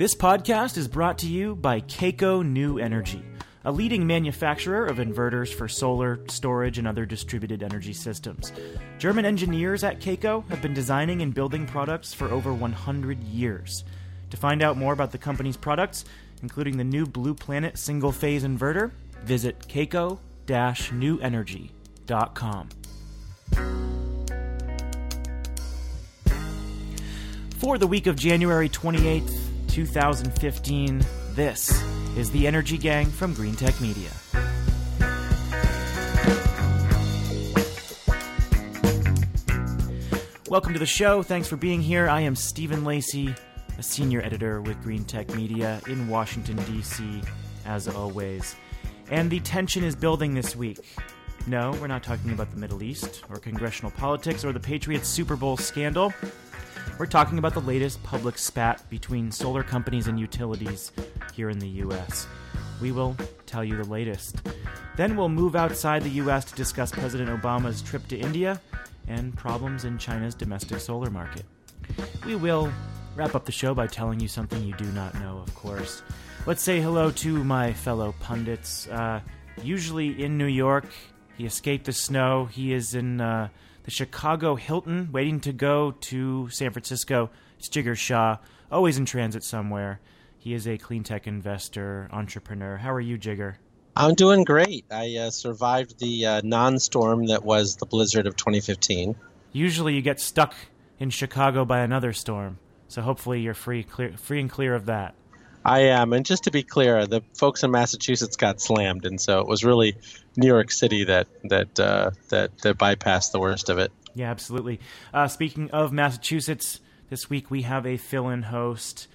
This podcast is brought to you by Kaco New Energy, a leading manufacturer of inverters for solar, storage, and other distributed energy systems. German engineers at Kaco have been designing and building products for over 100 years. To find out more about the company's products, including the new Blue Planet single phase inverter, visit kaco newenergy.com. For the week of January 28th, 2015, this is the Energy Gang from Greentech Media. Welcome to the show. Thanks for being here. I am Stephen Lacey, a senior editor with Greentech Media in Washington, D.C., as always. And the tension is building this week. No, we're not talking about the Middle East, or congressional politics, or the Patriots Super Bowl scandal. We're talking about the latest public spat between solar companies and utilities here in the U.S. We will tell you the latest. Then we'll move outside the U.S. to discuss President Obama's trip to India and problems in China's domestic solar market. We will wrap up the show by telling you something you do not know, of course. Let's say hello to my fellow pundits. Uh, usually in New York, he escaped the snow. He is in. Uh, the Chicago Hilton, waiting to go to San Francisco. It's Jigar Shah, always in transit somewhere. He is a clean tech investor, entrepreneur. How are you, Jigar? I'm doing great. I uh, survived the uh, non storm that was the blizzard of 2015. Usually you get stuck in Chicago by another storm, so hopefully you're free, clear, free and clear of that. I am, and just to be clear, the folks in Massachusetts got slammed, and so it was really New York City that that uh, that that bypassed the worst of it. Yeah, absolutely. Uh, speaking of Massachusetts, this week we have a fill-in host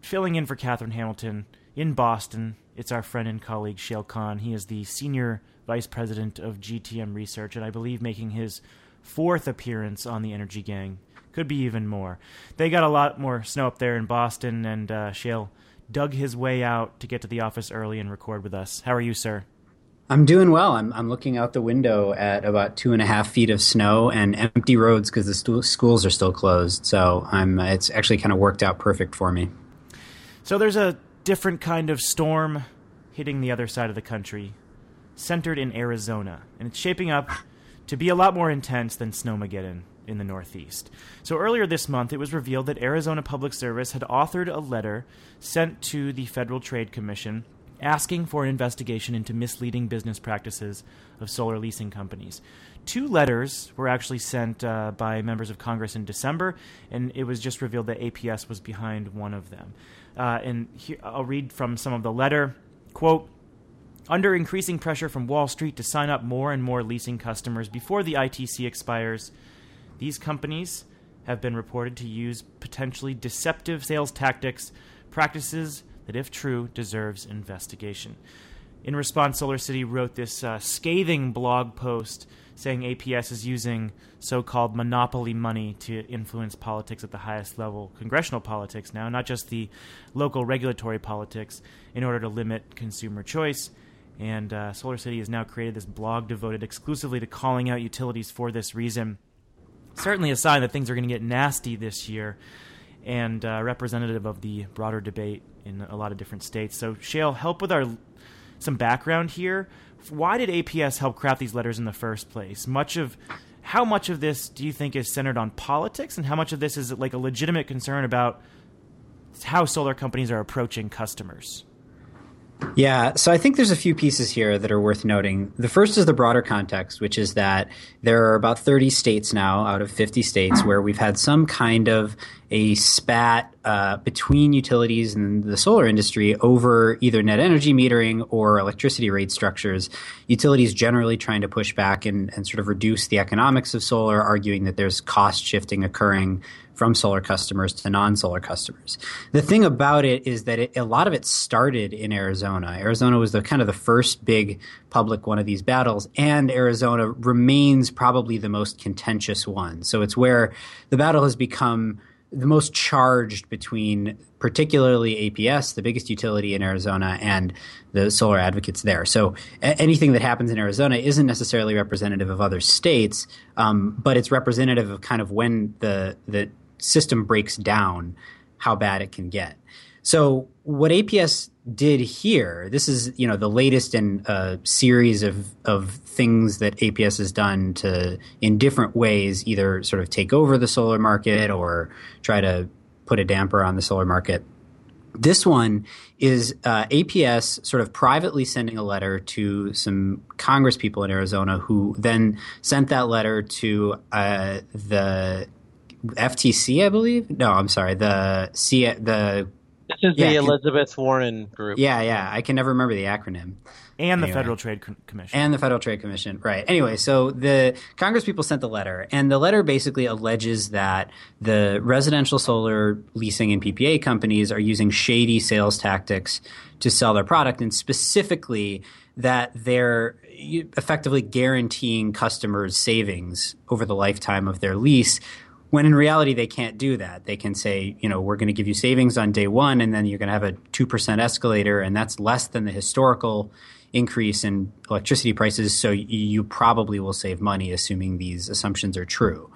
filling in for Katherine Hamilton in Boston. It's our friend and colleague Shayle Khan. He is the senior vice president of GTM Research, and I believe making his fourth appearance on the Energy Gang. Could be even more. They got a lot more snow up there in Boston, and uh, Shayle dug his way out to get to the office early and record with us. How are you, sir? I'm doing well. I'm, I'm looking out the window at about two and a half feet of snow and empty roads because the stu- schools are still closed. So I'm it's actually kind of worked out perfect for me. So there's a different kind of storm hitting the other side of the country, centered in Arizona, and it's shaping up to be a lot more intense than Snowmageddon in the Northeast. So earlier this month, it was revealed that Arizona Public Service had authored a letter sent to the Federal Trade Commission asking for an investigation into misleading business practices of solar leasing companies. Two letters were actually sent uh, by members of Congress in December, and it was just revealed that APS was behind one of them. Uh, and here, I'll read from some of the letter. Quote, under increasing pressure from Wall Street to sign up more and more leasing customers before the ITC expires, these companies have been reported to use potentially deceptive sales tactics, practices that, if true, deserves investigation. In response, SolarCity wrote this uh, scathing blog post saying APS is using so called monopoly money to influence politics at the highest level, congressional politics now, not just the local regulatory politics, in order to limit consumer choice. And uh, SolarCity has now created this blog devoted exclusively to calling out utilities for this reason certainly a sign that things are going to get nasty this year and uh, representative of the broader debate in a lot of different states. So, Shayle, help with our some background here. Why did APS help craft these letters in the first place? Much of how much of this do you think is centered on politics, and how much of this is like a legitimate concern about how solar companies are approaching customers? Yeah, so I think there's a few pieces here that are worth noting. The first is the broader context, which is that there are about 30 states now out of 50 states where we've had some kind of a spat uh, between utilities and the solar industry over either net energy metering or electricity rate structures. Utilities generally trying to push back and, and sort of reduce the economics of solar, arguing that there's cost shifting occurring from solar customers to non-solar customers. The thing about it is that it, a lot of it started in Arizona. Arizona was the kind of the first big public one of these battles, and Arizona remains probably the most contentious one. So it's where the battle has become the most charged between particularly APS, the biggest utility in Arizona, and the solar advocates there. So a- anything that happens in Arizona isn't necessarily representative of other states, um, but it's representative of kind of when the the system breaks down, how bad it can get. So what APS did here, this is you know the latest in a series of of things that APS has done to in different ways either sort of take over the solar market or try to put a damper on the solar market. This one is uh, APS sort of privately sending a letter to some Congress people in Arizona who then sent that letter to uh, the FTC, I believe. No, I'm sorry, the C the this is yeah, the Elizabeth Warren group. Yeah, yeah. I can never remember the acronym. And the Federal Trade Commission. And the Federal Trade Commission. Right. Anyway, so the Congress people sent the letter, and the letter basically alleges that the residential solar leasing and PPA companies are using shady sales tactics to sell their product, and specifically that they're effectively guaranteeing customers savings over the lifetime of their lease when in reality they can't do that. They can say you know we're going to give you savings on day one and then you're going to have a 2% escalator and that's less than the historical increase in electricity prices so you probably will save money assuming these assumptions are true.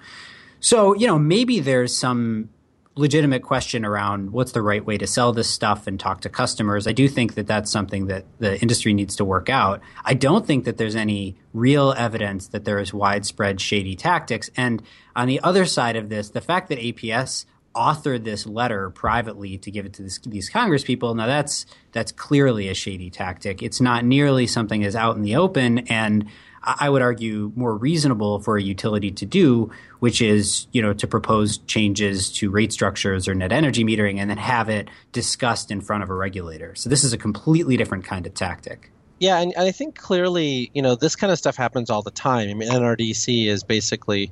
So you know maybe there's some legitimate question around what's the right way to sell this stuff and talk to customers. I do think that that's something that the industry needs to work out. I don't think that there's any real evidence that there is widespread shady tactics. And on the other side of this, the fact that APS authored this letter privately to give it to this, these Congress people. Now that's that's clearly a shady tactic. It's not nearly something as out in the open, and I would argue more reasonable for a utility to do, which is, you know, to propose changes to rate structures or net energy metering and then have it discussed in front of a regulator. So this is a completely different kind of tactic. Yeah, and, I think clearly, you know, this kind of stuff happens all the time. I mean, NRDC is basically,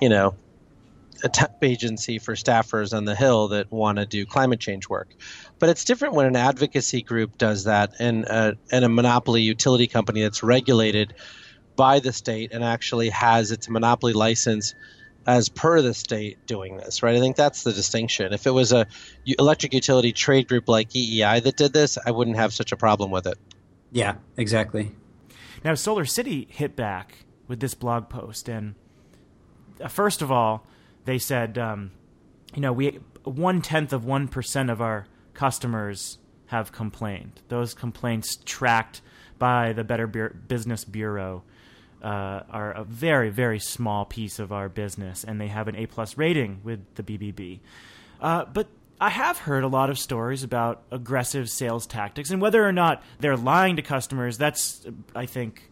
you know, a temp agency for staffers on the Hill that want to do climate change work. But it's different when an advocacy group does that and a, and a monopoly utility company that's regulated by the state and actually has its monopoly license as per the state doing this, right? I think that's the distinction. If it was a electric utility trade group like EEI that did this, I wouldn't have such a problem with it. Yeah, exactly. Now, SolarCity hit back with this blog post, and uh, first of all, they said, um, you know, we one tenth of one percent of our customers have complained. Those complaints tracked by the Better Business Bureau uh, are a very very small piece of our business, and they have an A plus rating with the BBB. Uh, but I have heard a lot of stories about aggressive sales tactics, and whether or not they're lying to customers, that's I think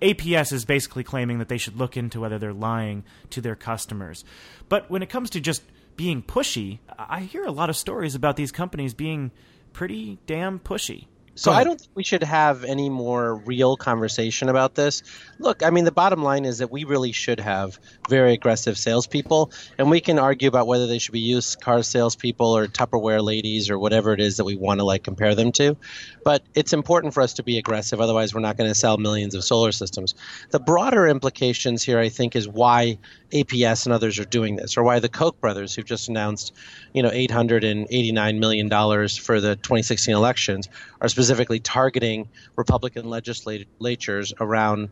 APS is basically claiming that they should look into whether they're lying to their customers. But when it comes to just being pushy, I hear a lot of stories about these companies being pretty damn pushy. So I don't think we should have any more real conversation about this. Look, I mean, the bottom line is that we really should have very aggressive salespeople, and we can argue about whether they should be used car salespeople or Tupperware ladies or whatever it is that we want to like compare them to. But it's important for us to be aggressive, otherwise we're not going to sell millions of solar systems. The broader implications here, I think, is why APS and others are doing this, or why the Koch brothers, who've just announced, you know, 889 million dollars for the 2016 elections, are specifically targeting Republican legislatures around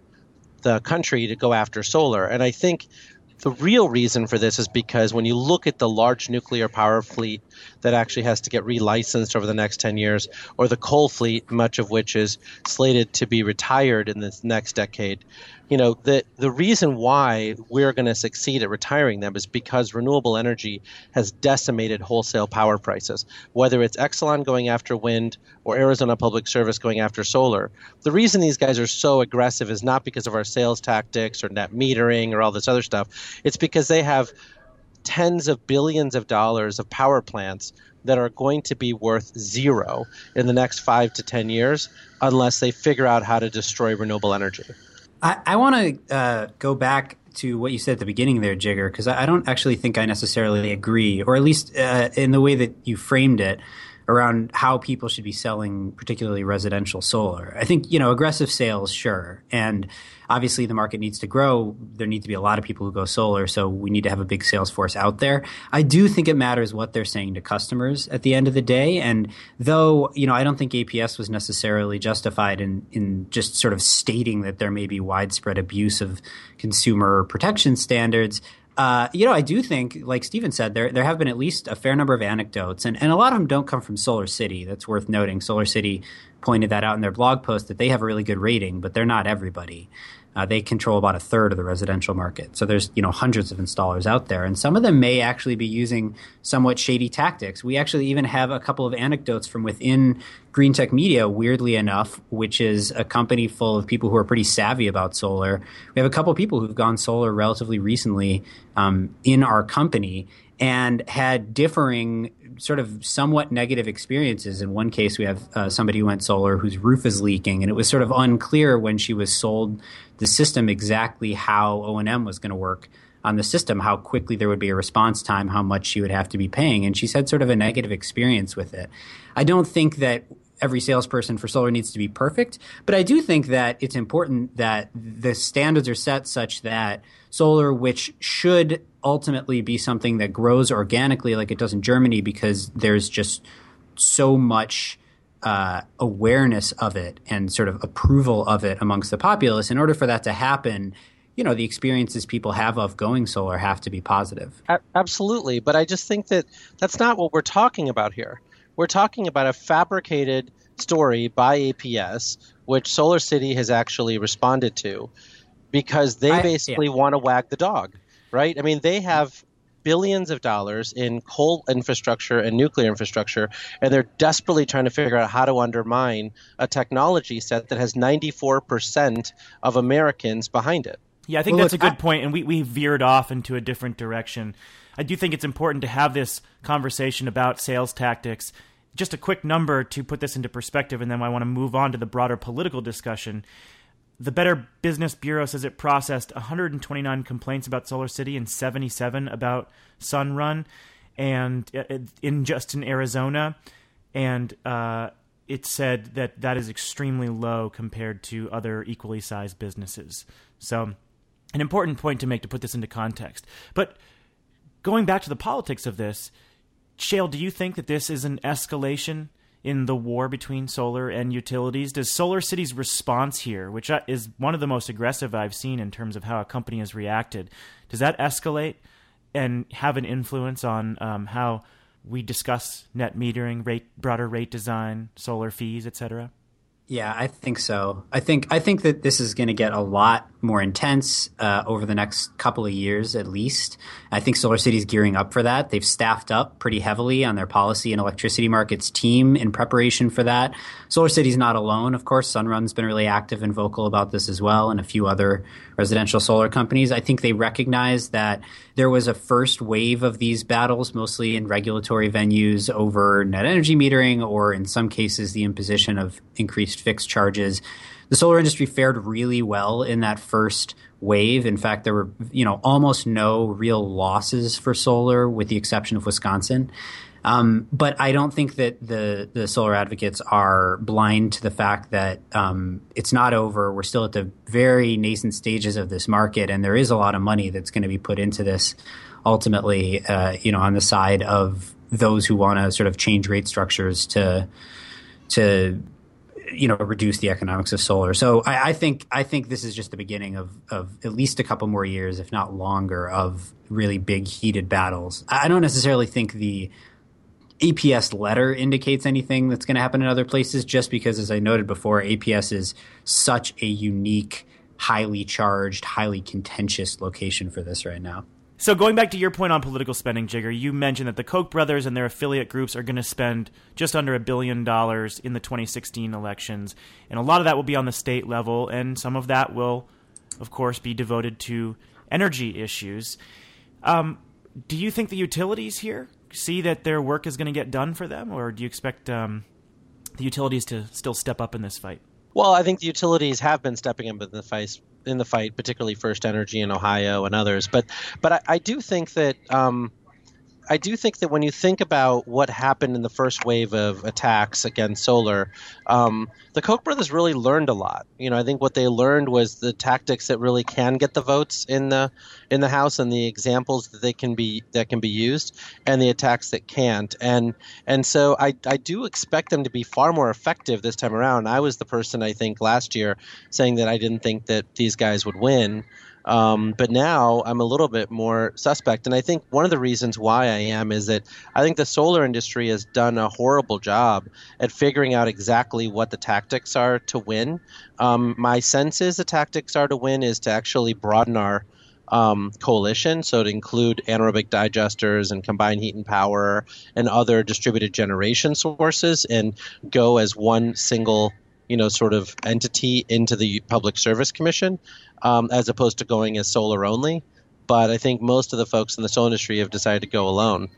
the country to go after solar. And I think the real reason for this is because when you look at the large nuclear power fleet that actually has to get relicensed over the next 10 years, or the coal fleet, much of which is slated to be retired in this next decade, you know, the, the reason why we're going to succeed at retiring them is because renewable energy has decimated wholesale power prices, whether it's Exelon going after wind or Arizona Public Service going after solar. The reason these guys are so aggressive is not because of our sales tactics or net metering or all this other stuff. It's because they have tens of billions of dollars of power plants that are going to be worth zero in the next five to 10 years unless they figure out how to destroy renewable energy. I, I want to uh, go back to what you said at the beginning there, Jigar, because I, I, don't actually think I necessarily agree, or at least uh, in the way that you framed it around how people should be selling, particularly residential solar. I think, you know, aggressive sales, sure. And obviously the market needs to grow. There need to be a lot of people who go solar. So we need to have a big sales force out there. I do think it matters what they're saying to customers at the end of the day. And though, you know, I don't think APS was necessarily justified in, in just sort of stating that there may be widespread abuse of consumer protection standards. Uh, you know, I do think, like Stephen said, there there have been at least a fair number of anecdotes, and, and a lot of them don't come from SolarCity. That's worth noting. SolarCity pointed that out in their blog post that they have a really good rating, but they're not everybody. Uh, they control about a third of the residential market. So there's you know hundreds of installers out there, and some of them may actually be using somewhat shady tactics. We actually even have a couple of anecdotes from within Greentech Media, weirdly enough, which is a company full of people who are pretty savvy about solar. We have a couple of people who've gone solar relatively recently um, in our company and had differing sort of somewhat negative experiences. In one case, we have uh, somebody who went solar whose roof is leaking, and it was sort of unclear when she was sold the system exactly how O and M was going to work on the system, how quickly there would be a response time, how much she would have to be paying, and she's had sort of a negative experience with it. I don't think that every salesperson for solar needs to be perfect, but I do think that it's important that the standards are set such that solar, which should ultimately be something that grows organically like it does in Germany because there's just so much uh, awareness of it and sort of approval of it amongst the populace. In order for that to happen, you know, the experiences people have of going solar have to be positive. Absolutely. But I just think that that's not what we're talking about here. We're talking about a fabricated story by APS, which SolarCity has actually responded to because they I, basically yeah. want to wag the dog, right? I mean, they have billions of dollars in coal infrastructure and nuclear infrastructure, and they're desperately trying to figure out how to undermine a technology set that has 94% of Americans behind it. Yeah, I think well, that's look, a good I, point, and we, we veered off into a different direction. I do think it's important to have this conversation about sales tactics. Just a quick number to put this into perspective, and then I want to move on to the broader political discussion. The Better Business Bureau says it processed 129 complaints about SolarCity and 77 about Sunrun, and uh, in just in Arizona, and uh, it said that that is extremely low compared to other equally sized businesses. So, an important point to make to put this into context. But going back to the politics of this, Shayle, do you think that this is an escalation in the war between solar and utilities? Does SolarCity's response here, which is one of the most aggressive I've seen in terms of how a company has reacted, does that escalate and have an influence on um, how we discuss net metering, rate, broader rate design, solar fees, etc.? Yeah, I think so. I think I think that this is going to get a lot more intense uh, over the next couple of years, at least. I think SolarCity is gearing up for that. They've staffed up pretty heavily on their policy and electricity markets team in preparation for that. SolarCity's not alone, of course. Sunrun's been really active and vocal about this as well, and a few other residential solar companies. I think they recognize that there was a first wave of these battles, mostly in regulatory venues over net energy metering, or in some cases, the imposition of increased fixed charges. The solar industry fared really well in that first wave. In fact, there were you know almost no real losses for solar, with the exception of Wisconsin. Um, but I don't think that the the solar advocates are blind to the fact that um, it's not over. We're still at the very nascent stages of this market, and there is a lot of money that's going to be put into this. Ultimately, uh, you know, on the side of those who want to sort of change rate structures to to you know reduce the economics of solar. So I, I, think I think this is just the beginning of of at least a couple more years, if not longer, of really big heated battles. I don't necessarily think the APS letter indicates anything that's going to happen in other places, just because, as I noted before, APS is such a unique, highly charged, highly contentious location for this right now. So going back to your point on political spending, Jigar, you mentioned that the Koch brothers and their affiliate groups are going to spend just under a billion dollars in the 2016 elections, and a lot of that will be on the state level, and some of that will, of course, be devoted to energy issues. Um, do you think the utilities here see that their work is going to get done for them, or do you expect um, the utilities to still step up in this fight? Well, I think the utilities have been stepping up in the fight, in the fight, particularly FirstEnergy in Ohio and others. But, but I, I do think that um, I do think that when you think about what happened in the first wave of attacks against solar, um, the Koch brothers really learned a lot. You know, I think what they learned was the tactics that really can get the votes in the in the House, and the examples that they can be that can be used, and the attacks that can't. And and so I I do expect them to be far more effective this time around. I was the person I think last year saying that I didn't think that these guys would win. Um, but now I'm a little bit more suspect. And I think one of the reasons why I am is that I think the solar industry has done a horrible job at figuring out exactly what the tactics are to win. Um, my sense is the tactics are to win is to actually broaden our um, coalition, so to include anaerobic digesters and combined heat and power and other distributed generation sources, and go as one single you know sort of entity into the Public Service Commission, um, as opposed to going as solar only. But I think most of the folks in the solar industry have decided to go alone.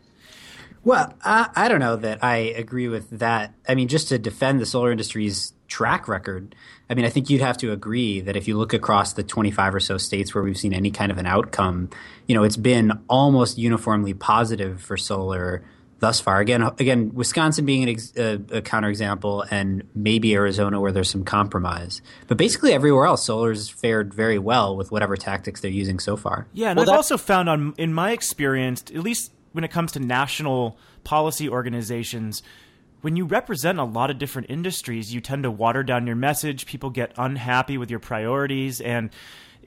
Well, I, I don't know that I agree with that. I mean, just to defend the solar industry's track record, I mean, I think you'd have to agree that if you look across the 25 or so states where we've seen any kind of an outcome, you know, it's been almost uniformly positive for solar thus far. Again, again, Wisconsin being ex- a, a counterexample, and maybe Arizona where there's some compromise. But basically, everywhere else, solar's fared very well with whatever tactics they're using so far. Yeah, and Well, I've that- also found on in my experience, at least when it comes to national policy organizations, when you represent a lot of different industries, you tend to water down your message. People get unhappy with your priorities, and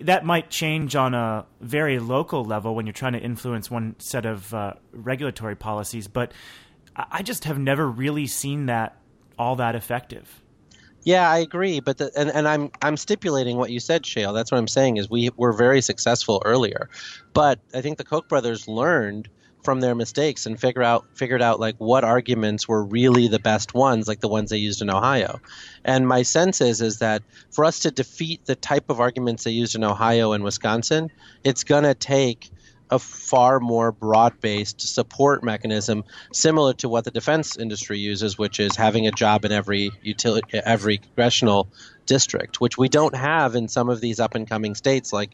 that might change on a very local level when you're trying to influence one set of uh, regulatory policies. But I just have never really seen that all that effective. Yeah, I agree, but the, and and I'm I'm stipulating what you said, Shayle. That's what I'm saying is we were very successful earlier, but I think the Koch brothers learned from their mistakes and figure out figured out like what arguments were really the best ones, like the ones they used in Ohio. And my sense is is that for us to defeat the type of arguments they used in Ohio and Wisconsin, it's gonna take a far more broad-based support mechanism similar to what the defense industry uses which is having a job in every utility every congressional district which we don't have in some of these up and coming states like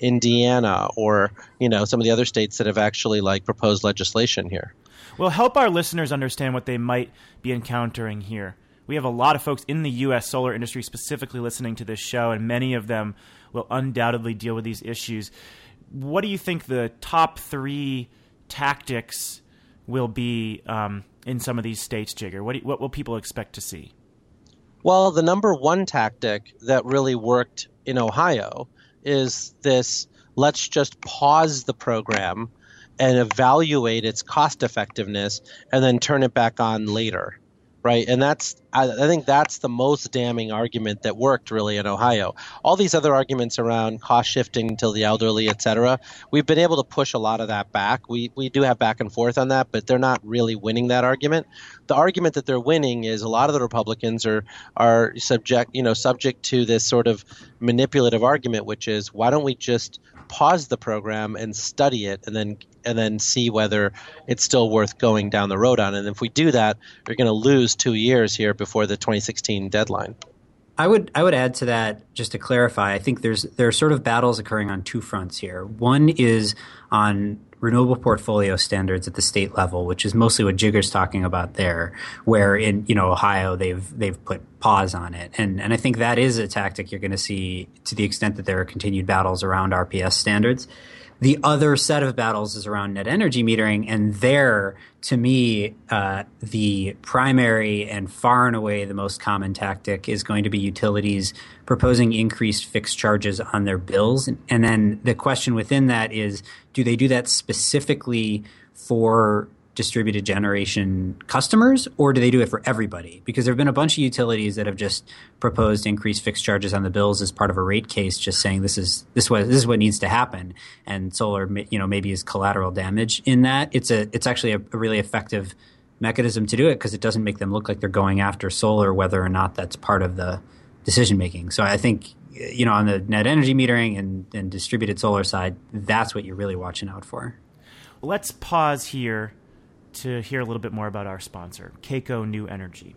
Indiana or you know some of the other states that have actually like proposed legislation here Well, help our listeners understand what they might be encountering here. We have a lot of folks in the U.S. solar industry specifically listening to this show, and many of them will undoubtedly deal with these issues. What do you think the top three tactics will be um, in some of these states, Jigar? What, do what will people expect to see? Well, the number one tactic that really worked in Ohio is this let's just pause the program and evaluate its cost effectiveness and then turn it back on later. Right. And that's, I, I think that's the most damning argument that worked really in Ohio. All these other arguments around cost shifting to the elderly, et cetera, we've been able to push a lot of that back. We, we do have back and forth on that, but they're not really winning that argument the argument that they're winning is a lot of the Republicans are are subject you know subject to this sort of manipulative argument, which is why don't we just pause the program and study it and then and then see whether it's still worth going down the road on. And if we do that, we're going to lose two years here before the 2016 deadline. I would I would add to that just to clarify. I think there's there are sort of battles occurring on two fronts here. One is on renewable portfolio standards at the state level, which is mostly what Jigar's talking about there, where in you know Ohio they've they've put pause on it, and and I think that is a tactic you're going to see to the extent that there are continued battles around RPS standards. The other set of battles is around net energy metering, and there, to me, uh, the primary and far and away the most common tactic is going to be utilities proposing increased fixed charges on their bills. And, then the question within that is do they do that specifically for distributed generation customers or do they do it for everybody? Because there have been a bunch of utilities that have just proposed increased fixed charges on the bills as part of a rate case just saying this is this what this is what needs to happen. And solar you know maybe is collateral damage in that. It's a it's actually a, a really effective mechanism to do it because it doesn't make them look like they're going after solar whether or not that's part of the decision making so i think you know on the net energy metering and, and distributed solar side that's what you're really watching out for. Let's pause here to hear a little bit more about our sponsor, Kaco New Energy.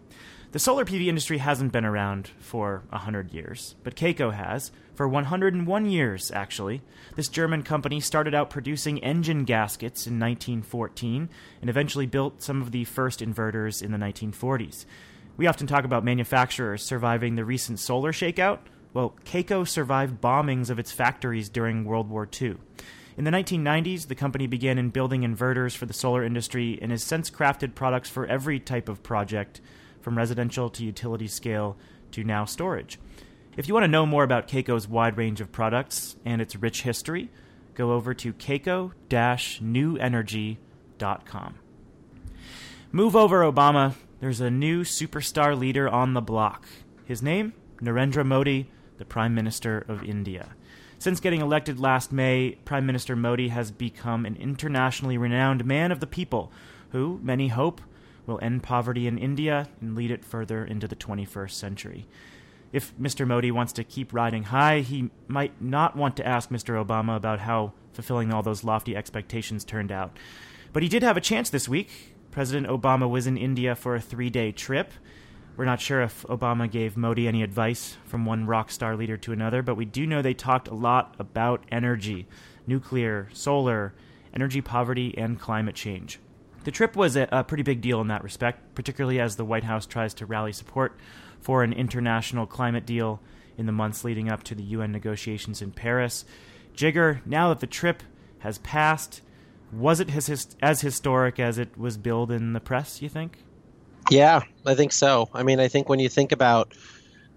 The solar PV industry hasn't been around for 100 years, but Kaco has, for 101 years actually. This German company started out producing engine gaskets in 1914 and eventually built some of the first inverters in the 1940s. We often talk about manufacturers surviving the recent solar shakeout. Well, Kaco survived bombings of its factories during World War II. In the 1990s, the company began in building inverters for the solar industry and has since crafted products for every type of project, from residential to utility scale to now storage. If you want to know more about Kaco's wide range of products and its rich history, go over to kaco-newenergy.com. Move over, Obama. There's a new superstar leader on the block. His name? Narendra Modi, the Prime Minister of India. Since getting elected last May, Prime Minister Modi has become an internationally renowned man of the people who, many hope, will end poverty in India and lead it further into the 21st century. If Mr. Modi wants to keep riding high, he might not want to ask Mr. Obama about how fulfilling all those lofty expectations turned out. But he did have a chance this week. President Obama was in India for a three day trip. We're not sure if Obama gave Modi any advice from one rock star leader to another, but we do know they talked a lot about energy, nuclear, solar, energy poverty, and climate change. The trip was a, a, pretty big deal in that respect, particularly as the White House tries to rally support for an international climate deal in the months leading up to the UN negotiations in Paris. Jigar, now that the trip has passed, was it his, as historic as it was billed in the press, you think? Yeah, I think so. I mean, I think when you think about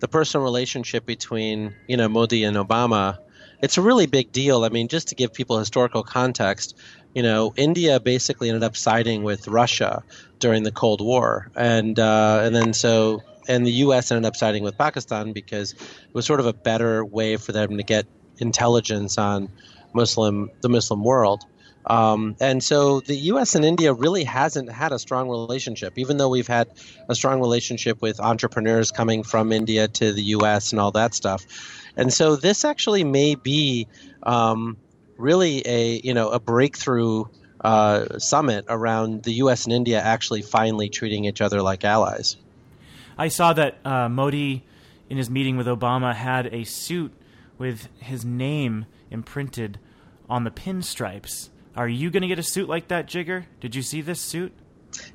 the personal relationship between, you know, Modi and Obama, it's a really big deal. I mean, just to give people historical context, you know, India basically ended up siding with Russia during the Cold War, and uh, and then so and the U.S. ended up siding with Pakistan because it was sort of a better way for them to get intelligence on Muslim the Muslim world. Um, and so the U.S. and India really hasn't had a strong relationship, even though we've had a strong relationship with entrepreneurs coming from India to the U.S. and all that stuff. And so this actually may be um, really a you know a breakthrough uh, summit around the U.S. and India actually finally treating each other like allies. I saw that uh, Modi, in his meeting with Obama, had a suit with his name imprinted on the pinstripes. Are you going to get a suit like that, Jigar? Did you see this suit?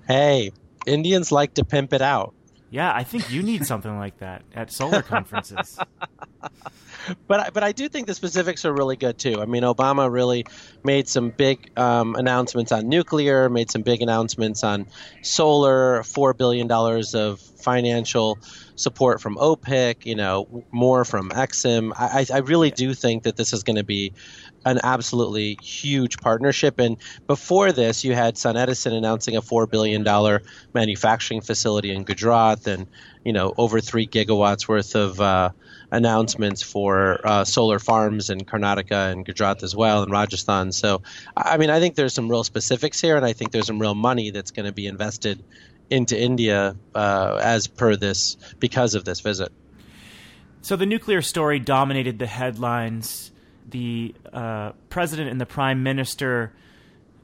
Hey, Indians like to pimp it out. Yeah, I think you need something like that at solar conferences. but but I do think the specifics are really good too. I mean, Obama really made some big um, announcements on nuclear, made some big announcements on solar, four billion dollars of financial support from OPIC, you know, more from Exim. I, I really do think that this is going to be an absolutely huge partnership. And before this, you had SunEdison announcing a $4 billion manufacturing facility in Gujarat and, you know, over three gigawatts worth of uh, announcements for uh, solar farms in Karnataka and Gujarat as well, and Rajasthan. So, I mean, I think there's some real specifics here, and I think there's some real money that's going to be invested into India uh, as per this because of this visit. So the nuclear story dominated the headlines. The uh, president and the prime minister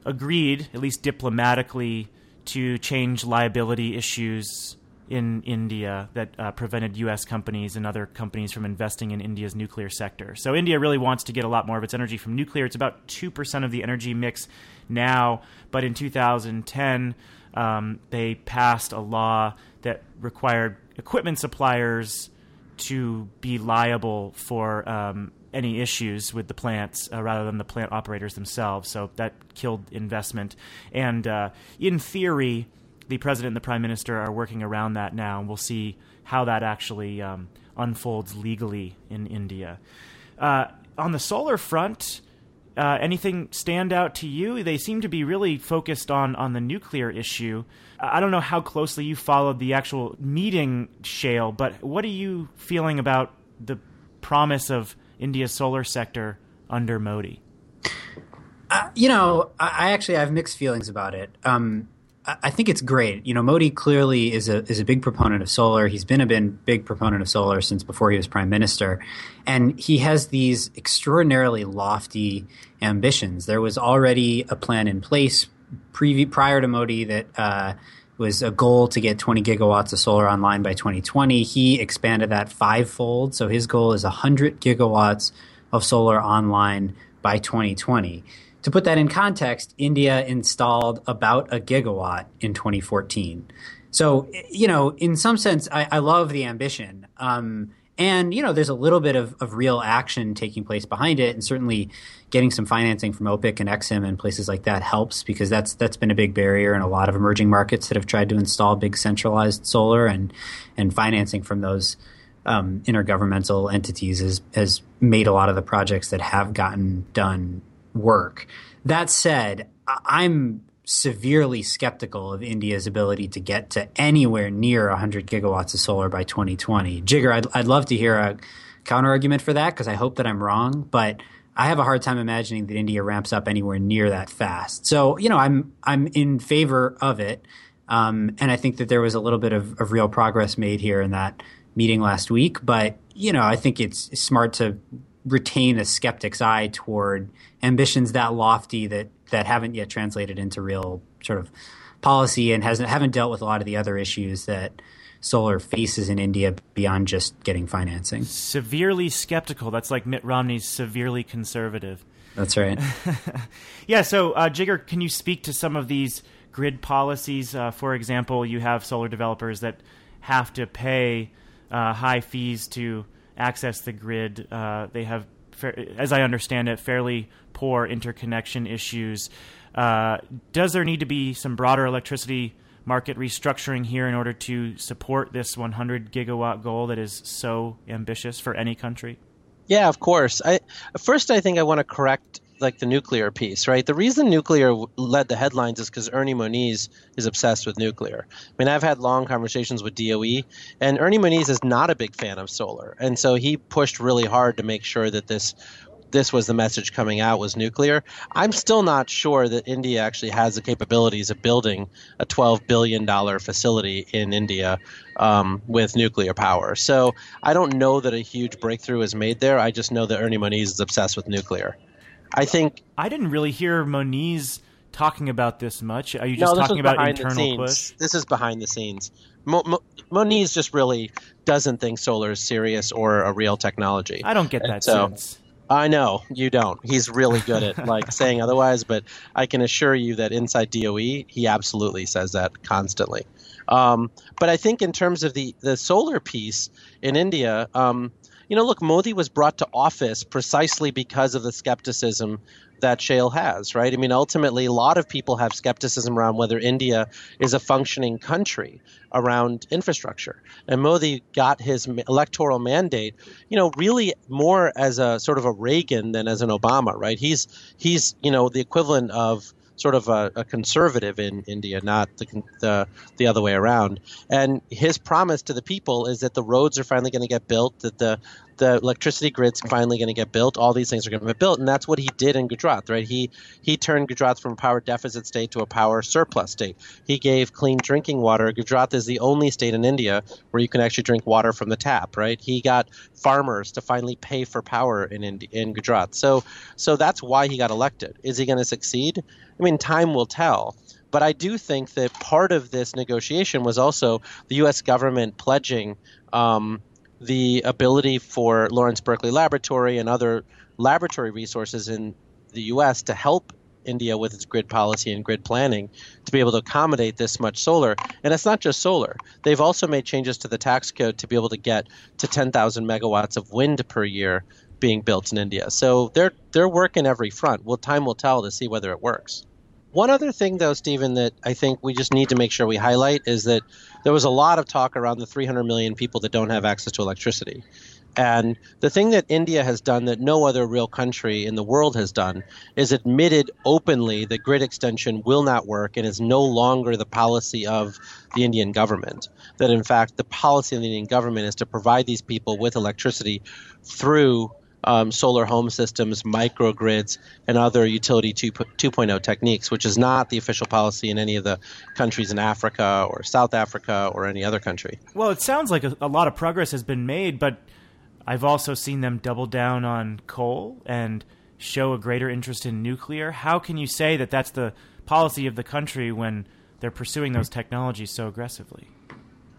agreed, at least diplomatically, to change liability issues in India that uh, prevented U.S. companies and other companies from investing in India's nuclear sector. So India really wants to get a lot more of its energy from nuclear. It's about two percent of the energy mix now, but in 2010 um, they passed a law that required equipment suppliers to be liable for um, any issues with the plants uh, rather than the plant operators themselves. So that killed investment. And uh, in theory, the president and the prime minister are working around that now, and we'll see how that actually um, unfolds legally in India. Uh, on the solar front, uh, anything stand out to you? They seem to be really focused on on the nuclear issue. I don't know how closely you followed the actual meeting, Shayle, but what are you feeling about the promise of India's solar sector under Modi? Uh, you know, I, I, actually have mixed feelings about it. Um, I think it's great. You know, Modi clearly is a is a big proponent of solar. He's been a been big proponent of solar since before he was prime minister, and he has these extraordinarily lofty ambitions. There was already a plan in place pre- prior to Modi that uh, was a goal to get 20 gigawatts of solar online by 2020. He expanded that fivefold, so his goal is 100 gigawatts of solar online by 2020. To put that in context, India installed about a gigawatt in 2014. So, you know, in some sense, I, I love the ambition. Um, and, you know, there's a little bit of, of real action taking place behind it. And certainly getting some financing from OPIC and Exim and places like that helps because that's that's been a big barrier in a lot of emerging markets that have tried to install big centralized solar and, and financing from those um, intergovernmental entities has has made a lot of the projects that have gotten done work. That said, I'm severely skeptical of India's ability to get to anywhere near 100 gigawatts of solar by 2020. Jigar, I'd, I'd love to hear a counter argument for that because I hope that I'm wrong, but I have a hard time imagining that India ramps up anywhere near that fast. So, you know, I'm I'm in favor of it, um, and I think that there was a little bit of, of real progress made here in that meeting last week. But you know, I think it's smart to retain a skeptic's eye toward ambitions that lofty that that haven't yet translated into real sort of policy and hasn't haven't dealt with a lot of the other issues that solar faces in India beyond just getting financing. Severely skeptical. That's like Mitt Romney's severely conservative. That's right. yeah. So, uh, Jigar, can you speak to some of these grid policies? Uh, for example, you have solar developers that have to pay uh, high fees to access the grid. Uh, they have, as I understand it, fairly poor interconnection issues. Uh, does there need to be some broader electricity market restructuring here in order to support this 100 gigawatt goal that is so ambitious for any country? Yeah, of course. I first I think I want to correct like the nuclear piece, right? The reason nuclear led the headlines is because Ernie Moniz is obsessed with nuclear. I mean, I've had long conversations with DOE, and Ernie Moniz is not a big fan of solar, and so he pushed really hard to make sure that this this was the message coming out was nuclear. I'm still not sure that India actually has the capabilities of building a 12 billion dollar facility in India um, with nuclear power. So I don't know that a huge breakthrough is made there. I just know that Ernie Moniz is obsessed with nuclear. I think I didn't really hear Moniz talking about this much. Are you just no, talking about internal push? This is behind the scenes. Mo- Mo- Moniz just really doesn't think solar is serious or a real technology. I don't get that so, sense. I know you don't. He's really good at like saying otherwise, but I can assure you that inside DOE, he absolutely says that constantly. Um, but I think in terms of the the solar piece in India, um, you know, look, Modi was brought to office precisely because of the skepticism that Shayle has, right? I mean, ultimately, a lot of people have skepticism around whether India is a functioning country around infrastructure. And Modi got his electoral mandate, you know, really more as a sort of a Reagan than as an Obama, right? He's he's you know the equivalent of sort of a, a conservative in India, not the, the, the other way around. And his promise to the people is that the roads are finally going to get built, that the the electricity grid's finally going to get built. All these things are going to be built, and that's what he did in Gujarat, right? He he turned Gujarat from a power deficit state to a power surplus state. He gave clean drinking water. Gujarat is the only state in India where you can actually drink water from the tap, right? He got farmers to finally pay for power in in, in Gujarat. So so that's why he got elected. Is he going to succeed? I mean, time will tell. But I do think that part of this negotiation was also the U.S. government pledging um, the ability for Lawrence Berkeley Laboratory and other laboratory resources in the U.S. to help India with its grid policy and grid planning to be able to accommodate this much solar. And it's not just solar. They've also made changes to the tax code to be able to get to 10,000 megawatts of wind per year being built in India. So they're they're working every front. Well, time will tell to see whether it works. One other thing, though, Stephen, that I think we just need to make sure we highlight is that there was a lot of talk around the 300 million people that don't have access to electricity. And the thing that India has done that no other real country in the world has done is admitted openly that grid extension will not work and is no longer the policy of the Indian government. That in fact, the policy of the Indian government is to provide these people with electricity through um, solar home systems, microgrids, and other utility 2, 2.0 techniques, which is not the official policy in any of the countries in Africa or South Africa or any other country. Well, it sounds like a, a lot of progress has been made, but I've also seen them double down on coal and show a greater interest in nuclear. How can you say that that's the policy of the country when they're pursuing those technologies so aggressively?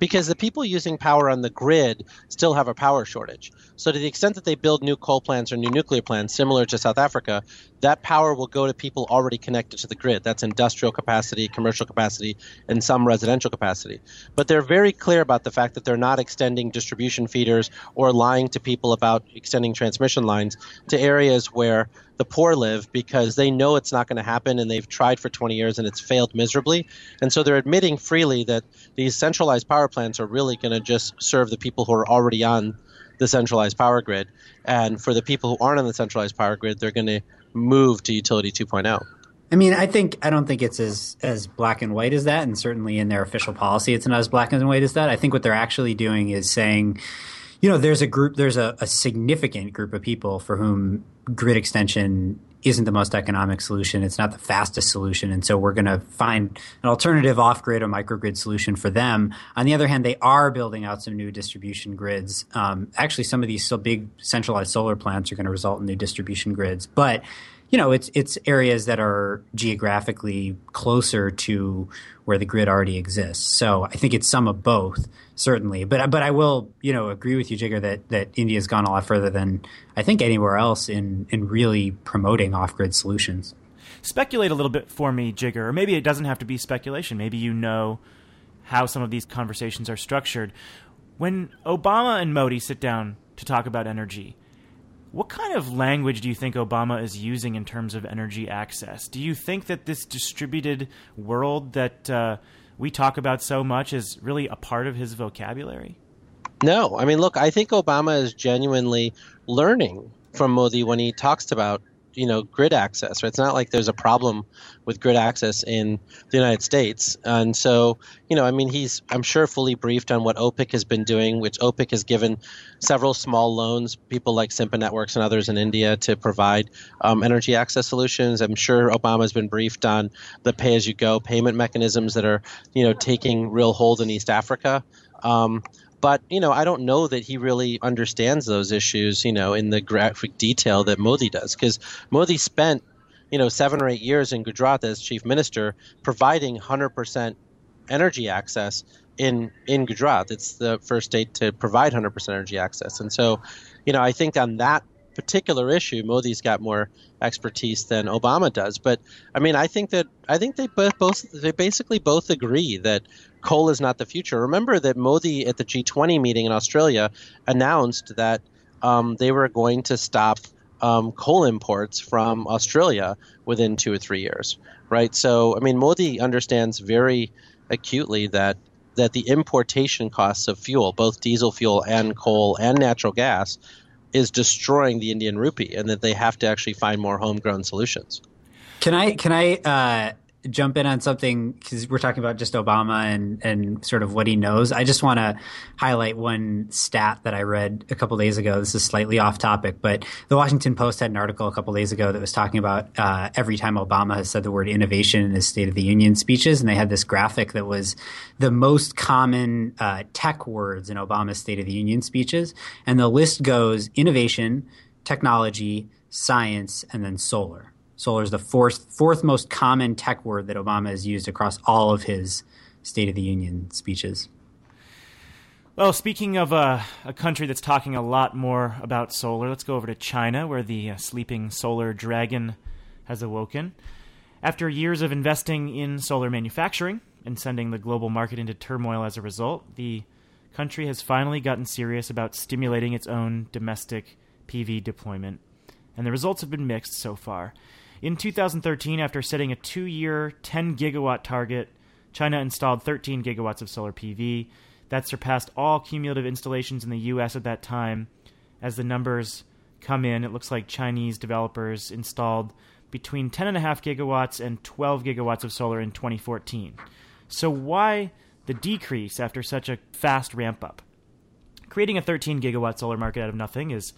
Because the people using power on the grid still have a power shortage. So, to the extent that they build new coal plants or new nuclear plants, similar to South Africa, that power will go to people already connected to the grid. That's industrial capacity, commercial capacity, and some residential capacity. But they're very clear about the fact that they're not extending distribution feeders or lying to people about extending transmission lines to areas where the poor live because they know it's not going to happen and they've tried for 20 years and it's failed miserably. And so they're admitting freely that these centralized power plants are really going to just serve the people who are already on the centralized power grid. And for the people who aren't on the centralized power grid, they're going to move to utility 2.0. I mean, I think I don't think it's as as black and white as that, and certainly in their official policy, it's not as black and white as that. I think what they're actually doing is saying, you know, there's a group, there's a, a significant group of people for whom grid extension isn't the most economic solution. It's not the fastest solution. And so we're going to find an alternative off grid or microgrid solution for them. On the other hand, they are building out some new distribution grids. Um, actually, some of these so big centralized solar plants are going to result in new distribution grids. But you know, it's it's areas that are geographically closer to where the grid already exists. So I think it's some of both, certainly. But but I will, you know, agree with you, Jigar, that that India's gone a lot further than I think anywhere else in in really promoting off grid solutions. Speculate a little bit for me, Jigar, or maybe it doesn't have to be speculation. Maybe you know how some of these conversations are structured. When Obama and Modi sit down to talk about energy, what kind of language do you think Obama is using in terms of energy access? Do you think that this distributed world that uh, we talk about so much is really a part of his vocabulary? No. I mean, look, I think Obama is genuinely learning from Modi when he talks about you know grid access right? It's not like there's a problem with grid access in the united states. And so you know i mean he's i'm sure fully briefed on what opic has been doing which opic has given several small loans people like simpa networks and others in india to provide um, energy access solutions. I'm sure obama has been briefed on the pay as you go payment mechanisms that are you know taking real hold in east africa. Um, but you know, I don't know that he really understands those issues, you know, in the graphic detail that Modi does, because Modi spent, you know, seven or eight years in Gujarat as chief minister, providing 100% energy access in in Gujarat. It's the first state to provide 100% energy access, and so, you know, I think on that particular issue, Modi's got more expertise than Obama does. But I mean, I think that I think they both, both they basically both agree that coal is not the future. Remember that Modi at the G20 meeting in Australia announced that um, they were going to stop um, coal imports from Australia within two or three years, right? So I mean, Modi understands very acutely that that the importation costs of fuel, both diesel fuel and coal and natural gas, is destroying the Indian rupee, and that they have to actually find more homegrown solutions. Can I can I uh, jump in on something because we're talking about just Obama and and sort of what he knows. I just want to highlight one stat that I read a couple days ago. This is slightly off topic, but the Washington Post had an article a couple days ago that was talking about uh, every time Obama has said the word innovation in his State of the Union speeches, and they had this graphic that was the most common uh, tech words in Obama's State of the Union speeches, and the list goes innovation, technology, science, and then solar. Solar is the fourth fourth most common tech word that Obama has used across all of his State of the Union speeches. Well, speaking of uh, a country that's talking a lot more about solar, let's go over to China, where the uh, sleeping solar dragon has awoken. After years of investing in solar manufacturing and sending the global market into turmoil as a result, the country has finally gotten serious about stimulating its own domestic PV deployment. And the results have been mixed so far. In 2013, after setting a two year, 10 gigawatt target, China installed 13 gigawatts of solar PV. That surpassed all cumulative installations in the U.S. at that time. As the numbers come in, it looks like Chinese developers installed between 10.5 gigawatts and 12 gigawatts of solar in 2014. So, why the decrease after such a fast ramp up? Creating a 13 gigawatt solar market out of nothing is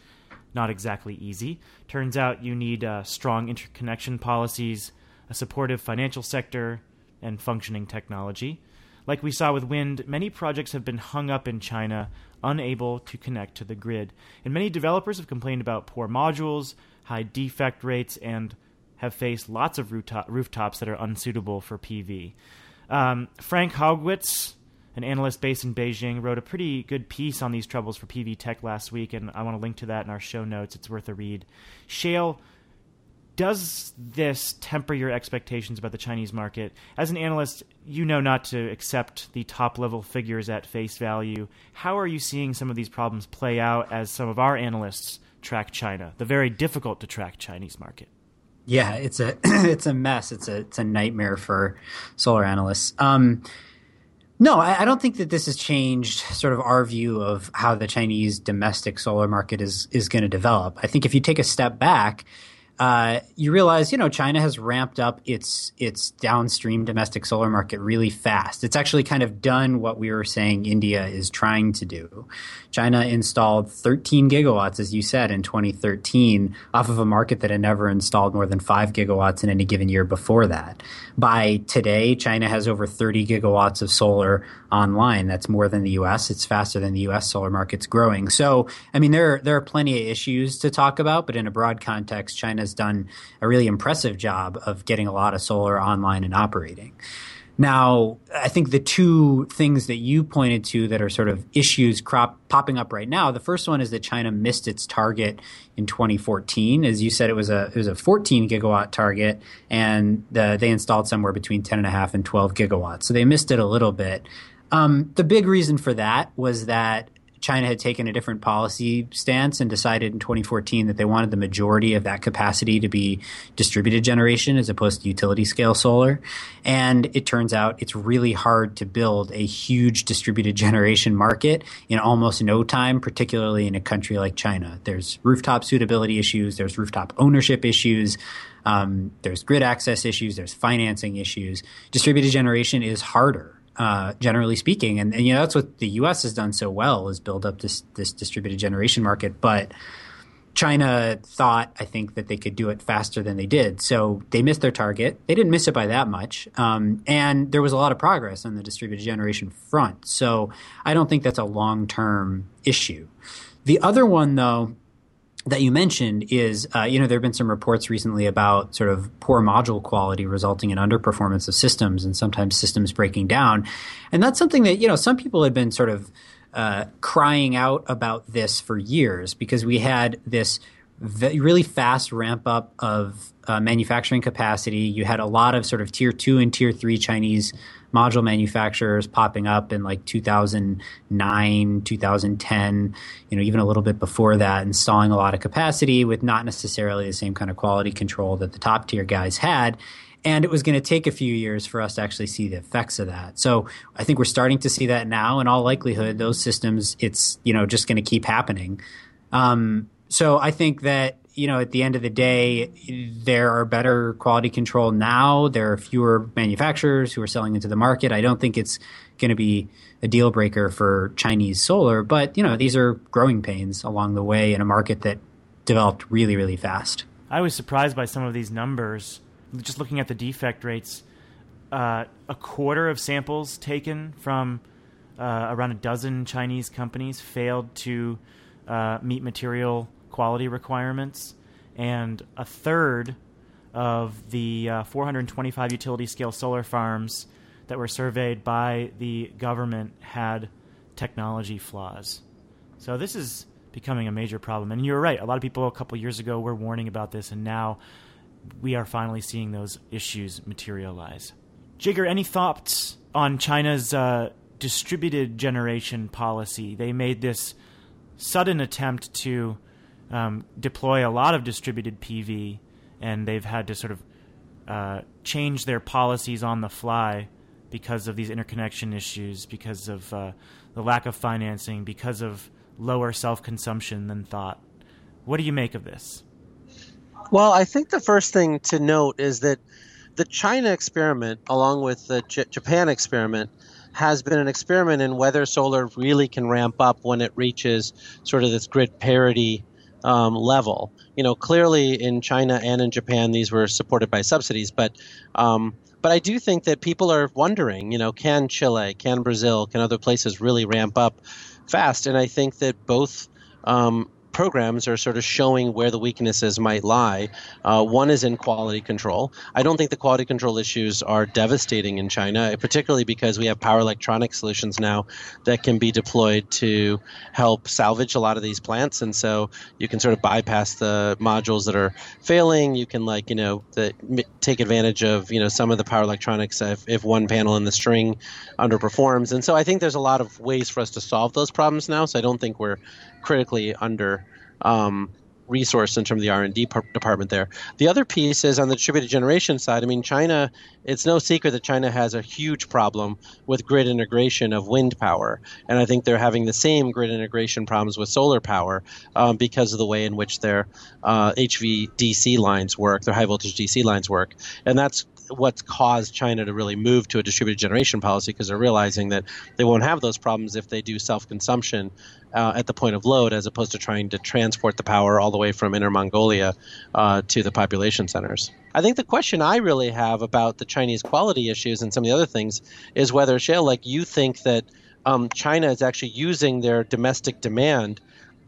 not exactly easy. Turns out you need uh, strong interconnection policies, a supportive financial sector, and functioning technology. Like we saw with wind, many projects have been hung up in China, unable to connect to the grid. And many developers have complained about poor modules, high defect rates, and have faced lots of rooftop- rooftops that are unsuitable for PV. Um, Frank Haugwitz, an analyst based in Beijing, wrote a pretty good piece on these troubles for PV Tech last week, and I want to link to that in our show notes. It's worth a read. Shayle, does this temper your expectations about the Chinese market? As an analyst, you know not to accept the top level figures at face value. How are you seeing some of these problems play out as some of our analysts track China, the very difficult to track Chinese market. Yeah, it's a it's a mess. It's a it's a nightmare for solar analysts. Um, no, I, I, don't think that this has changed sort of our view of how the Chinese domestic solar market is is going to develop. I think if you take a step back, uh, you realize, you know, China has ramped up its its downstream domestic solar market really fast. It's actually kind of done what we were saying India is trying to do. China installed 13 gigawatts, as you said, in 2013, off of a market that had never installed more than five gigawatts in any given year before that. By today, China has over 30 gigawatts of solar online. That's more than the U.S. It's faster than the U.S. solar market's growing. So, I mean, there there are plenty of issues to talk about, but in a broad context, China's done a really impressive job of getting a lot of solar online and operating. Now, I think the two things that you pointed to that are sort of issues crop, popping up right now. The first one is that China missed its target in 2014. As you said, it was a it was a 14 gigawatt target, and the, they installed somewhere between 10 and a half and 12 gigawatts. So they missed it a little bit. Um, the big reason for that was that China had taken a different policy stance and decided in 2014 that they wanted the majority of that capacity to be distributed generation as opposed to utility scale solar. And it turns out it's really hard to build a huge distributed generation market in almost no time, particularly in a country like China. There's rooftop suitability issues, there's rooftop ownership issues. Um, there's grid access issues, there's financing issues. Distributed generation is harder uh, generally speaking. And, and, you know that's what the U.S. has done so well is build up this this distributed generation market. But China thought, I think, that they could do it faster than they did. So they missed their target. They didn't miss it by that much. Um, and there was a lot of progress on the distributed generation front. So I don't think that's a long term issue. The other one, though, that you mentioned is, uh, you know, there have been some reports recently about sort of poor module quality resulting in underperformance of systems and sometimes systems breaking down. And that's something that, you know, some people had been sort of uh, crying out about this for years because we had this really fast ramp up of uh, manufacturing capacity. You had a lot of sort of tier two and tier three Chinese module manufacturers popping up in like 2009, 2010, you know, even a little bit before that, installing a lot of capacity with not necessarily the same kind of quality control that the top tier guys had. And it was going to take a few years for us to actually see the effects of that. So I think we're starting to see that now. In all likelihood, those systems, it's you know just going to keep happening. Um, so I think that you know, at the end of the day, there are better quality control now. There are fewer manufacturers who are selling into the market. I don't think it's going to be a deal breaker for Chinese solar, but you know, these are growing pains along the way in a market that developed really, really fast. I was surprised by some of these numbers. Just looking at the defect rates, uh, a quarter of samples taken from uh, around a dozen Chinese companies failed to uh, meet material quality requirements, and a third of the uh, 425 utility scale solar farms that were surveyed by the government had technology flaws. So this is becoming a major problem. And you're right, a lot of people a couple years ago were warning about this, and now we are finally seeing those issues materialize. Jigar, any thoughts on China's uh, distributed generation policy? They made this sudden attempt to um, deploy a lot of distributed PV, and they've had to sort of uh, change their policies on the fly because of these interconnection issues, because of uh, the lack of financing, because of lower self consumption than thought. What do you make of this? Well, I think the first thing to note is that the China experiment, along with the J- Japan experiment, has been an experiment in whether solar really can ramp up when it reaches sort of this grid parity um, level. You know, clearly in China and in Japan, these were supported by subsidies, but um, but I do think that people are wondering, you know, can Chile, can Brazil, can other places really ramp up fast? And I think that both um, programs are sort of showing where the weaknesses might lie. Uh, one is in quality control. I don't think the quality control issues are devastating in China, particularly because we have power electronic solutions now that can be deployed to help salvage a lot of these plants. And so you can sort of bypass the modules that are failing. You can, like, you know, the, take advantage of, you know, some of the power electronics if, if one panel in the string underperforms. And so I think there's a lot of ways for us to solve those problems now. So I don't think we're critically under um, resource in terms of the R&D department there. The other piece is on the distributed generation side. I mean, China, it's no secret that China has a huge problem with grid integration of wind power. And I think they're having the same grid integration problems with solar power um, because of the way in which their uh, HVDC lines work, their high voltage DC lines work. And that's what's caused China to really move to a distributed generation policy because they're realizing that they won't have those problems if they do self consumption uh, at the point of load as opposed to trying to transport the power all the way from Inner Mongolia uh, to the population centers. I think the question I really have about the Chinese quality issues and some of the other things is whether, Shayle, like you think that um, China is actually using their domestic demand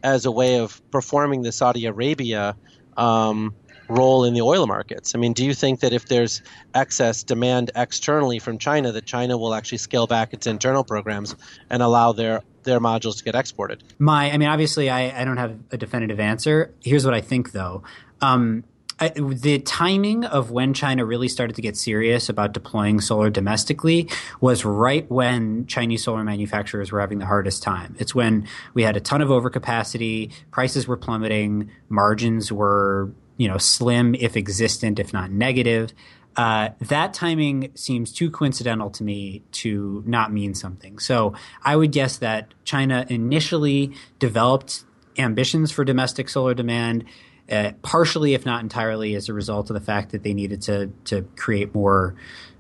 as a way of performing the Saudi Arabia um, role in the oil markets? I mean, do you think that if there's excess demand externally from China, that China will actually scale back its internal programs and allow their their modules to get exported? My, I mean, obviously, I, I don't have a definitive answer. Here's what I think, though. Um, I, the timing of when China really started to get serious about deploying solar domestically was right when Chinese solar manufacturers were having the hardest time. It's when we had a ton of overcapacity, prices were plummeting, margins were you know slim if existent, if not negative. Uh, that timing seems too coincidental to me to not mean something. So I would guess that China initially developed ambitions for domestic solar demand, uh, partially, if not entirely, as a result of the fact that they needed to to create more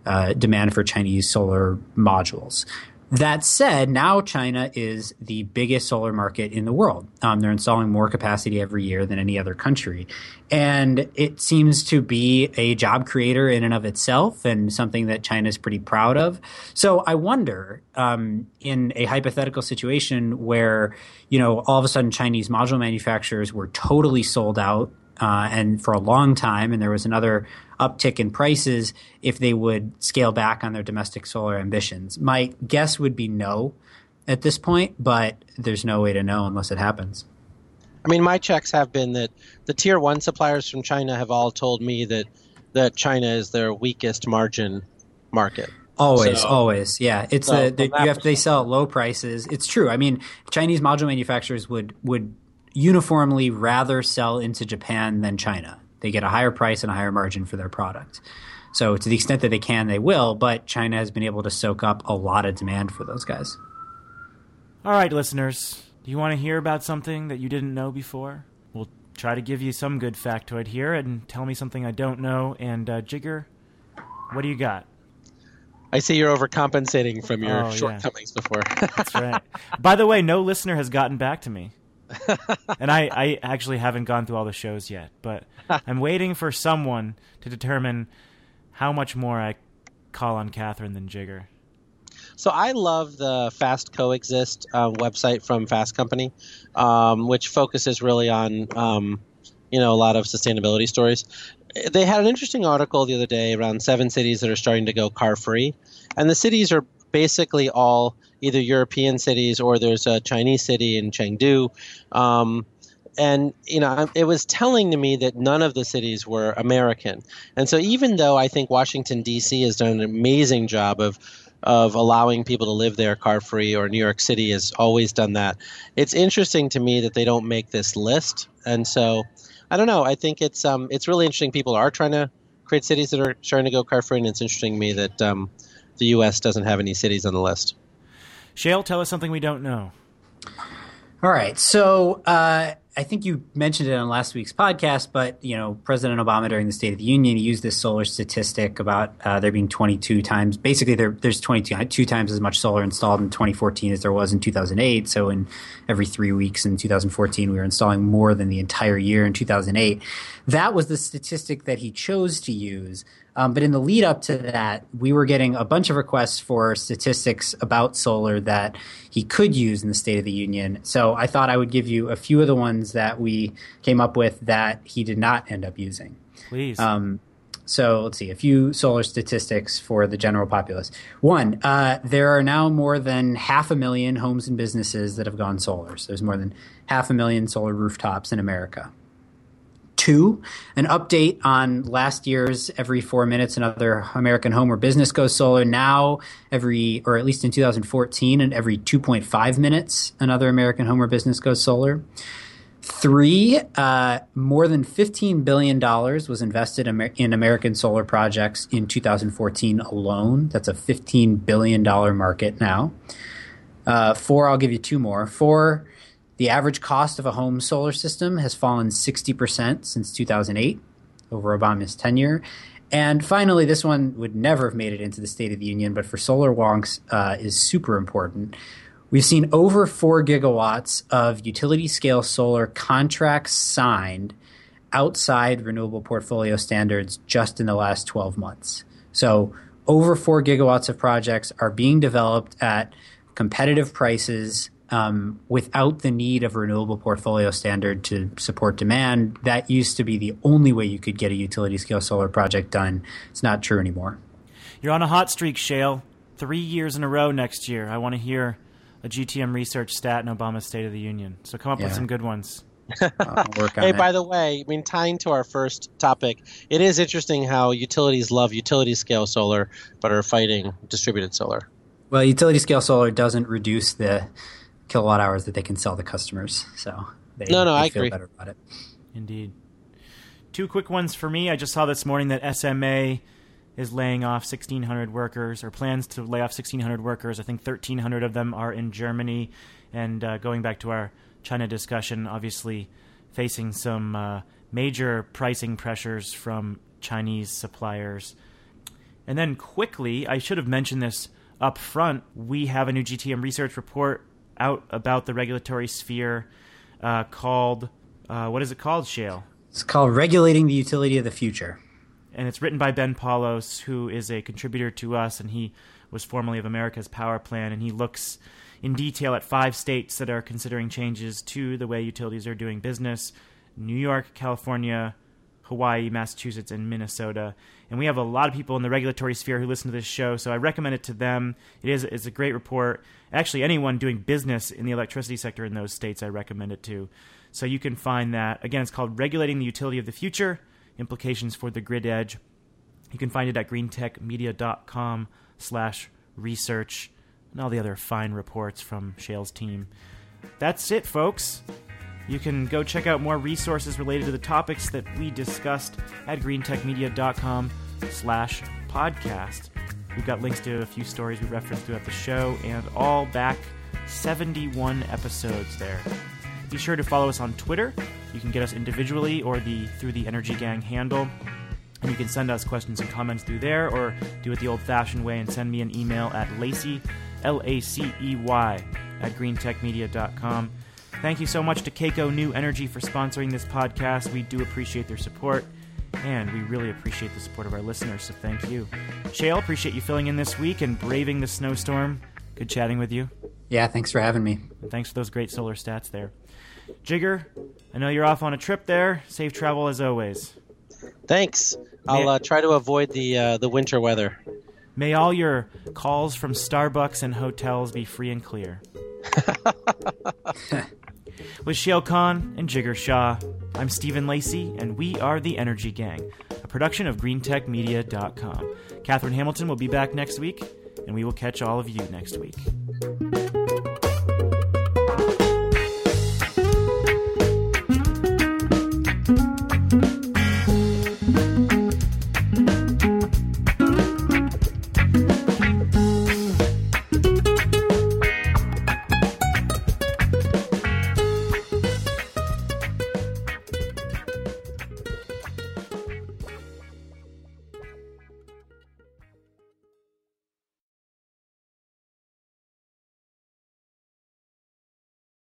uh, demand for Chinese solar modules. That said, now China is the biggest solar market in the world. Um, they're installing more capacity every year than any other country. And it seems to be a job creator in and of itself and something that China is pretty proud of. So I wonder, um, in a hypothetical situation where, you know, all of a sudden Chinese module manufacturers were totally sold out uh, and for a long time, and there was another uptick in prices if they would scale back on their domestic solar ambitions. My guess would be no at this point, but there's no way to know unless it happens. I mean, my checks have been that the tier one suppliers from China have all told me that that China is their weakest margin market. Always, so, always, yeah. It's so a, they, you have they sell at low prices. It's true. I mean, Chinese module manufacturers would would uniformly rather sell into Japan than China. They get a higher price and a higher margin for their product. So, to the extent that they can, they will, but China has been able to soak up a lot of demand for those guys. All right, listeners, do you want to hear about something that you didn't know before? We'll try to give you some good factoid here and tell me something I don't know. And, uh, Jigar, what do you got? I see you're overcompensating from your oh, shortcomings yeah. before. That's right. By the way, no listener has gotten back to me. and I, I actually haven't gone through all the shows yet, but I'm waiting for someone to determine how much more I call on Katherine than Jigar. So I love the Fast Coexist uh, website from Fast Company, um, which focuses really on um, you know a lot of sustainability stories. They had an interesting article the other day around seven cities that are starting to go car free, and the cities are basically all either European cities or there's a Chinese city in Chengdu. Um, and you know it was telling to me that none of the cities were american. And so even though i think washington d.c has done an amazing job of of allowing people to live there car free or new york city has always done that it's interesting to me that they don't make this list. And so i don't know. I think it's um it's really interesting. People are trying to create cities that are trying to go car free and it's interesting to me that um, the us doesn't have any cities on the list Shayle, tell us something we don't know. All right. So uh, I think you mentioned it on last week's podcast, but you know, President Obama during the State of the Union used this solar statistic about uh, there being 22 times. Basically, there, there's 22 two times as much solar installed in 2014 as there was in 2008. So in every three weeks in 2014, we were installing more than the entire year in 2008. That was the statistic that he chose to use um, but in the lead up to that, we were getting a bunch of requests for statistics about solar that he could use in the State of the Union. So I thought I would give you a few of the ones that we came up with that he did not end up using. Please. Um, so let's see a few solar statistics for the general populace. One, uh, there are now more than half a million homes and businesses that have gone solar. So there's more than half a million solar rooftops in America two, an update on last year's every four minutes another American home or business goes solar. Now, every, or at least in 2014, and every 2.5 minutes another American home or business goes solar. Three, uh, more than $15 billion was invested in American solar projects in 2014 alone. That's a $15 billion market now. Uh, four, I'll give you two more. Four, the average cost of a home solar system has fallen 60% since 2008 over Obama's tenure. And finally, this one would never have made it into the State of the Union, but for solar wonks uh, is super important. We've seen over four gigawatts of utility scale solar contracts signed outside renewable portfolio standards just in the last 12 months. So, over four gigawatts of projects are being developed at competitive prices um, without the need of a renewable portfolio standard to support demand. That used to be the only way you could get a utility scale solar project done. It's not true anymore. You're on a hot streak, Shayle. Three years in a row next year. I want to hear a GTM research stat in Obama's State of the Union. So come up yeah. with some good ones. hey, it. by the way, I mean, tying to our first topic, it is interesting how utilities love utility scale solar, but are fighting distributed solar. Well, utility scale solar doesn't reduce the kilowatt hours that they can sell to customers. So they, no, no, they I feel agree. better about it. Indeed. Two quick ones for me. I just saw this morning that SMA is laying off 1,600 workers or plans to lay off 1,600 workers. I think 1,300 of them are in Germany. And uh, going back to our China discussion, obviously facing some uh, major pricing pressures from Chinese suppliers. And then quickly, I should have mentioned this up front. We have a new GTM research report out about the regulatory sphere uh, called uh, what is it called, Shayle? It's called Regulating the Utility of the Future. And it's written by Ben Paulos, who is a contributor to us, and he was formerly of America's Power Plan, and he looks in detail at five states that are considering changes to the way utilities are doing business New York, California, Hawaii, Massachusetts, and Minnesota. And we have a lot of people in the regulatory sphere who listen to this show, so I recommend it to them. It is it's a great report. Actually, anyone doing business in the electricity sector in those states, I recommend it to. So you can find that. Again, it's called Regulating the Utility of the Future Implications for the Grid Edge. You can find it at greentechmedia.com slash research and all the other fine reports from Shayle's team. That's it, folks. You can go check out more resources related to the topics that we discussed at greentechmedia.com slash podcast. We've got links to a few stories we referenced throughout the show and all back 71 episodes there. Be sure to follow us on Twitter. You can get us individually or the through the Energy Gang handle. And you can send us questions and comments through there or do it the old fashioned way and send me an email at Lacey, L A C E Y, at greentechmedia.com. Thank you so much to Kaco New Energy for sponsoring this podcast. We do appreciate their support, and we really appreciate the support of our listeners, so thank you. Shayle, appreciate you filling in this week and braving the snowstorm. Good chatting with you. Yeah, thanks for having me. And thanks for those great solar stats there. Jigar, I know you're off on a trip there. Safe travel as always. Thanks. I'll uh, try to avoid the uh, the winter weather. May all your calls from Starbucks and hotels be free and clear. With Shayle Kann and Jigar Shah, I'm Stephen Lacey, and we are the Energy Gang, a production of GreenTechMedia.com. Katherine Hamilton will be back next week, and we will catch all of you next week.